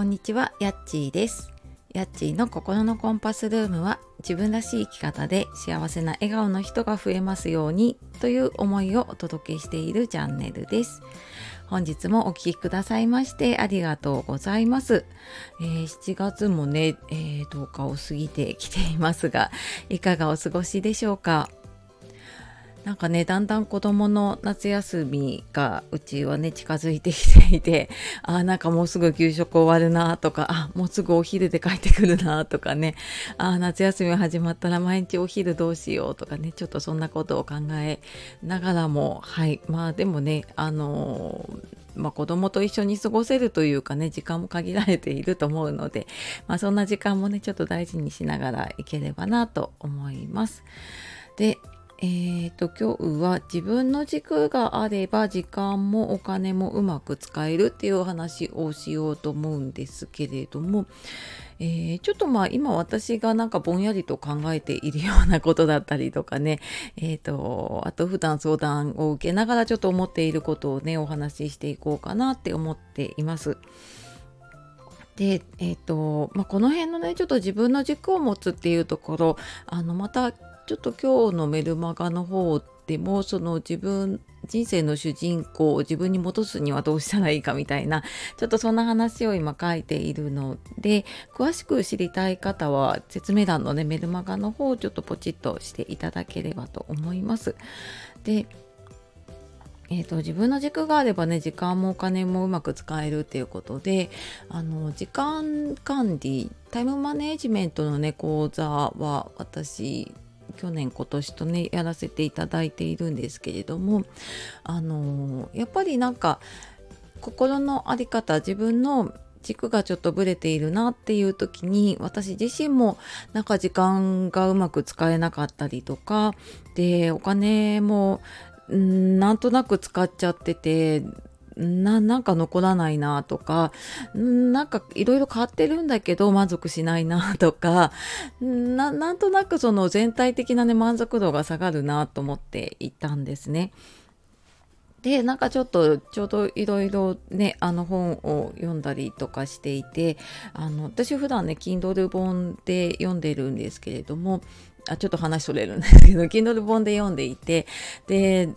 こんにちは、やっちーです。やっちーの心のコンパスルームは自分らしい生き方で幸せな笑顔の人が増えますようにという思いをお届けしているチャンネルです。本日もお聴きくださいましてありがとうございます。えー7月もね、え10日を過ぎてきていますが、いかがお過ごしでしょうか？なんかねだんだん子供の夏休みがうちはね近づいてきていてあーなんかもうすぐ給食終わるなとか あもうすぐお昼で帰ってくるなとかね あー夏休み始まったら毎日お昼どうしようとかねちょっとそんなことを考えながらもはいまあでもねあのーまあ、子供と一緒に過ごせるというかね時間も限られていると思うので、まあ、そんな時間もねちょっと大事にしながらいければなと思います。でえー、と今日は自分の軸があれば時間もお金もうまく使えるっていうお話をしようと思うんですけれども、えーちょっとまあ今私がなんかぼんやりと考えているようなことだったりとかね、えー、とあと普段相談を受けながらちょっと思っていることをねお話ししていこうかなって思っています。で、えーとまあ、この辺のねちょっと自分の軸を持つっていうところあのまたちょっと今日のメルマガの方でもその自分人生の主人公を自分に戻すにはどうしたらいいかみたいなちょっとそんな話を今書いているので詳しく知りたい方は説明欄のねメルマガの方をちょっとポチッとしていただければと思います。でえー、と自分の軸があればね時間もお金もうまく使えるっていうことであの時間管理タイムマネジメントのね講座は私去年今年とねやらせていただいているんですけれどもあのやっぱりなんか心の在り方自分の軸がちょっとブレているなっていう時に私自身もなんか時間がうまく使えなかったりとかでお金もんなんとなく使っちゃっててななんか残らないなとかなんかいろいろ買ってるんだけど満足しないなとかななんとなくその全体的なね満足度が下がるなと思っていたんですね。でなんかちょっとちょうどいろいろねあの本を読んだりとかしていてあの私普段ね Kindle 本で読んでるんですけれどもあちょっと話それるんですけど Kindle 本で読んでいてで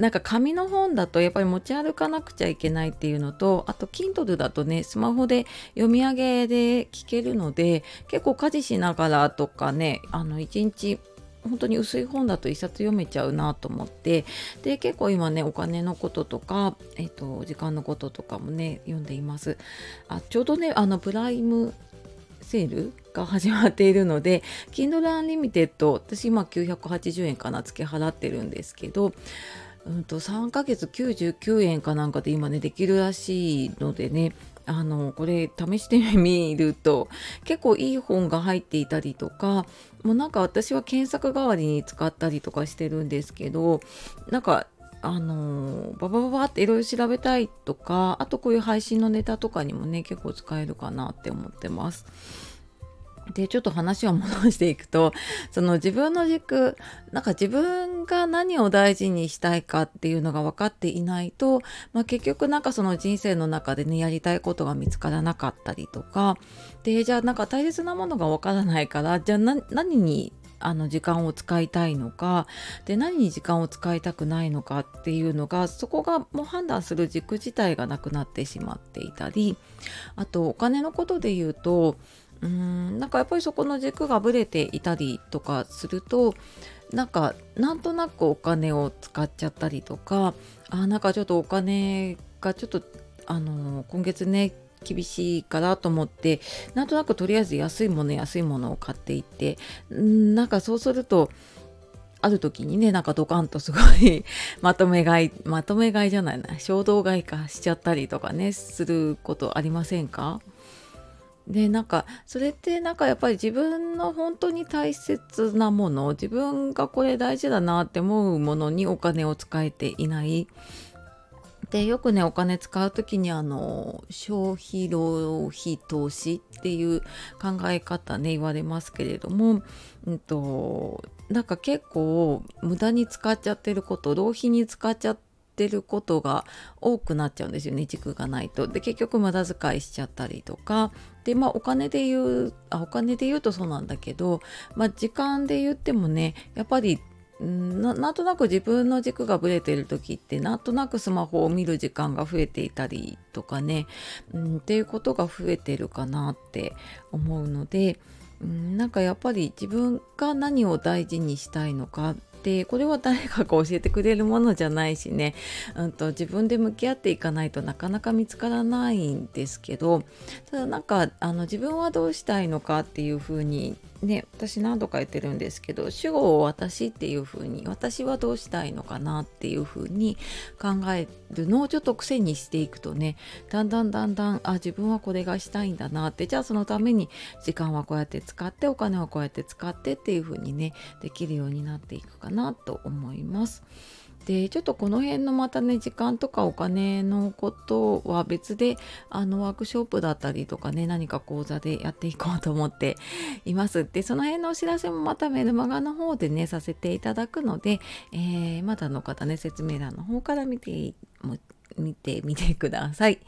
なんか紙の本だとやっぱり持ち歩かなくちゃいけないっていうのとあと Kindle だとねスマホで読み上げで聞けるので結構家事しながらとかねあの一日本当に薄い本だと一冊読めちゃうなと思ってで結構今ねお金のこととか、えっと時間のこととかもね読んでいます。あちょうどねあのプライムセールが始まっているので Kindle Unlimited 私今980円かな付け払ってるんですけどうんと3ヶ月99円かなんかで今ねできるらしいのでねあのこれ試してみると結構いい本が入っていたりとかもうなんか私は検索代わりに使ったりとかしてるんですけどなんかあのババババっていろいろ調べたいとかあとこういう配信のネタとかにもね結構使えるかなって思ってます。でちょっと話を戻していくとその自分の軸なんか自分が何を大事にしたいかっていうのが分かっていないと、まあ、結局なんかその人生の中でねやりたいことが見つからなかったりとかでじゃあなんか大切なものが分からないからじゃあ何にあの時間を使いたいのかで何に時間を使いたくないのかっていうのがそこがもう判断する軸自体がなくなってしまっていたりあとお金のことで言うとうーんなんかやっぱりそこの軸がぶれていたりとかするとなんかなんとなくお金を使っちゃったりとかあなんかちょっとお金がちょっとあの今月ね厳しいからと思ってなんとなくとりあえず安いもの安いものを買っていってんなんかそうするとある時にねなんかドカンとすごい まとめ買いまとめ買いじゃないな衝動買いかしちゃったりとかねすることありませんか？でなんかそれってなんかやっぱり自分の本当に大切なもの自分がこれ大事だなって思うものにお金を使えていない。でよくねお金使う時にあの消費浪費投資っていう考え方ね言われますけれども、うんと、なんか結構無駄に使っちゃってること浪費に使っちゃっててることが多くなっちゃうんですよね軸がないと。で結局無駄遣いしちゃったりとかでまあお金で言うあお金で言うとそうなんだけど、まあ、時間で言ってもねやっぱりななんとなく自分の軸がぶれてる時ってなんとなくスマホを見る時間が増えていたりとかね、うん、っていうことが増えてるかなって思うので、うん、なんかやっぱり自分が何を大事にしたいのかでこれは誰かが教えてくれるものじゃないしね、うんと、自分で向き合っていかないとなかなか見つからないんですけどただなんかあの自分はどうしたいのかっていうふうにね私何度か言ってるんですけど主語を私っていう風に私はどうしたいのかなっていう風に考えるのをちょっと癖にしていくとねだんだんだんだんあ自分はこれがしたいんだなってじゃあそのために時間はこうやって使ってお金はこうやって使ってっていう風にねできるようになっていくかなと思います。でちょっとこの辺のまたね時間とかお金のことは別であのワークショップだったりとかね何か講座でやっていこうと思っていますでその辺のお知らせもまたメルマガの方でねさせていただくので、えー、まだの方ね説明欄の方から見て見てみてください。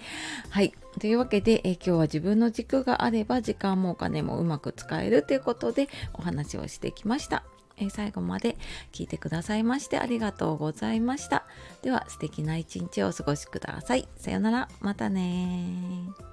はい。というわけで、え今日は自分の軸があれば時間もお金もうまく使えるということでお話をしてきました。え最後まで聞いてくださいましてありがとうございました。では素敵な一日をお過ごしください。さようなら。またね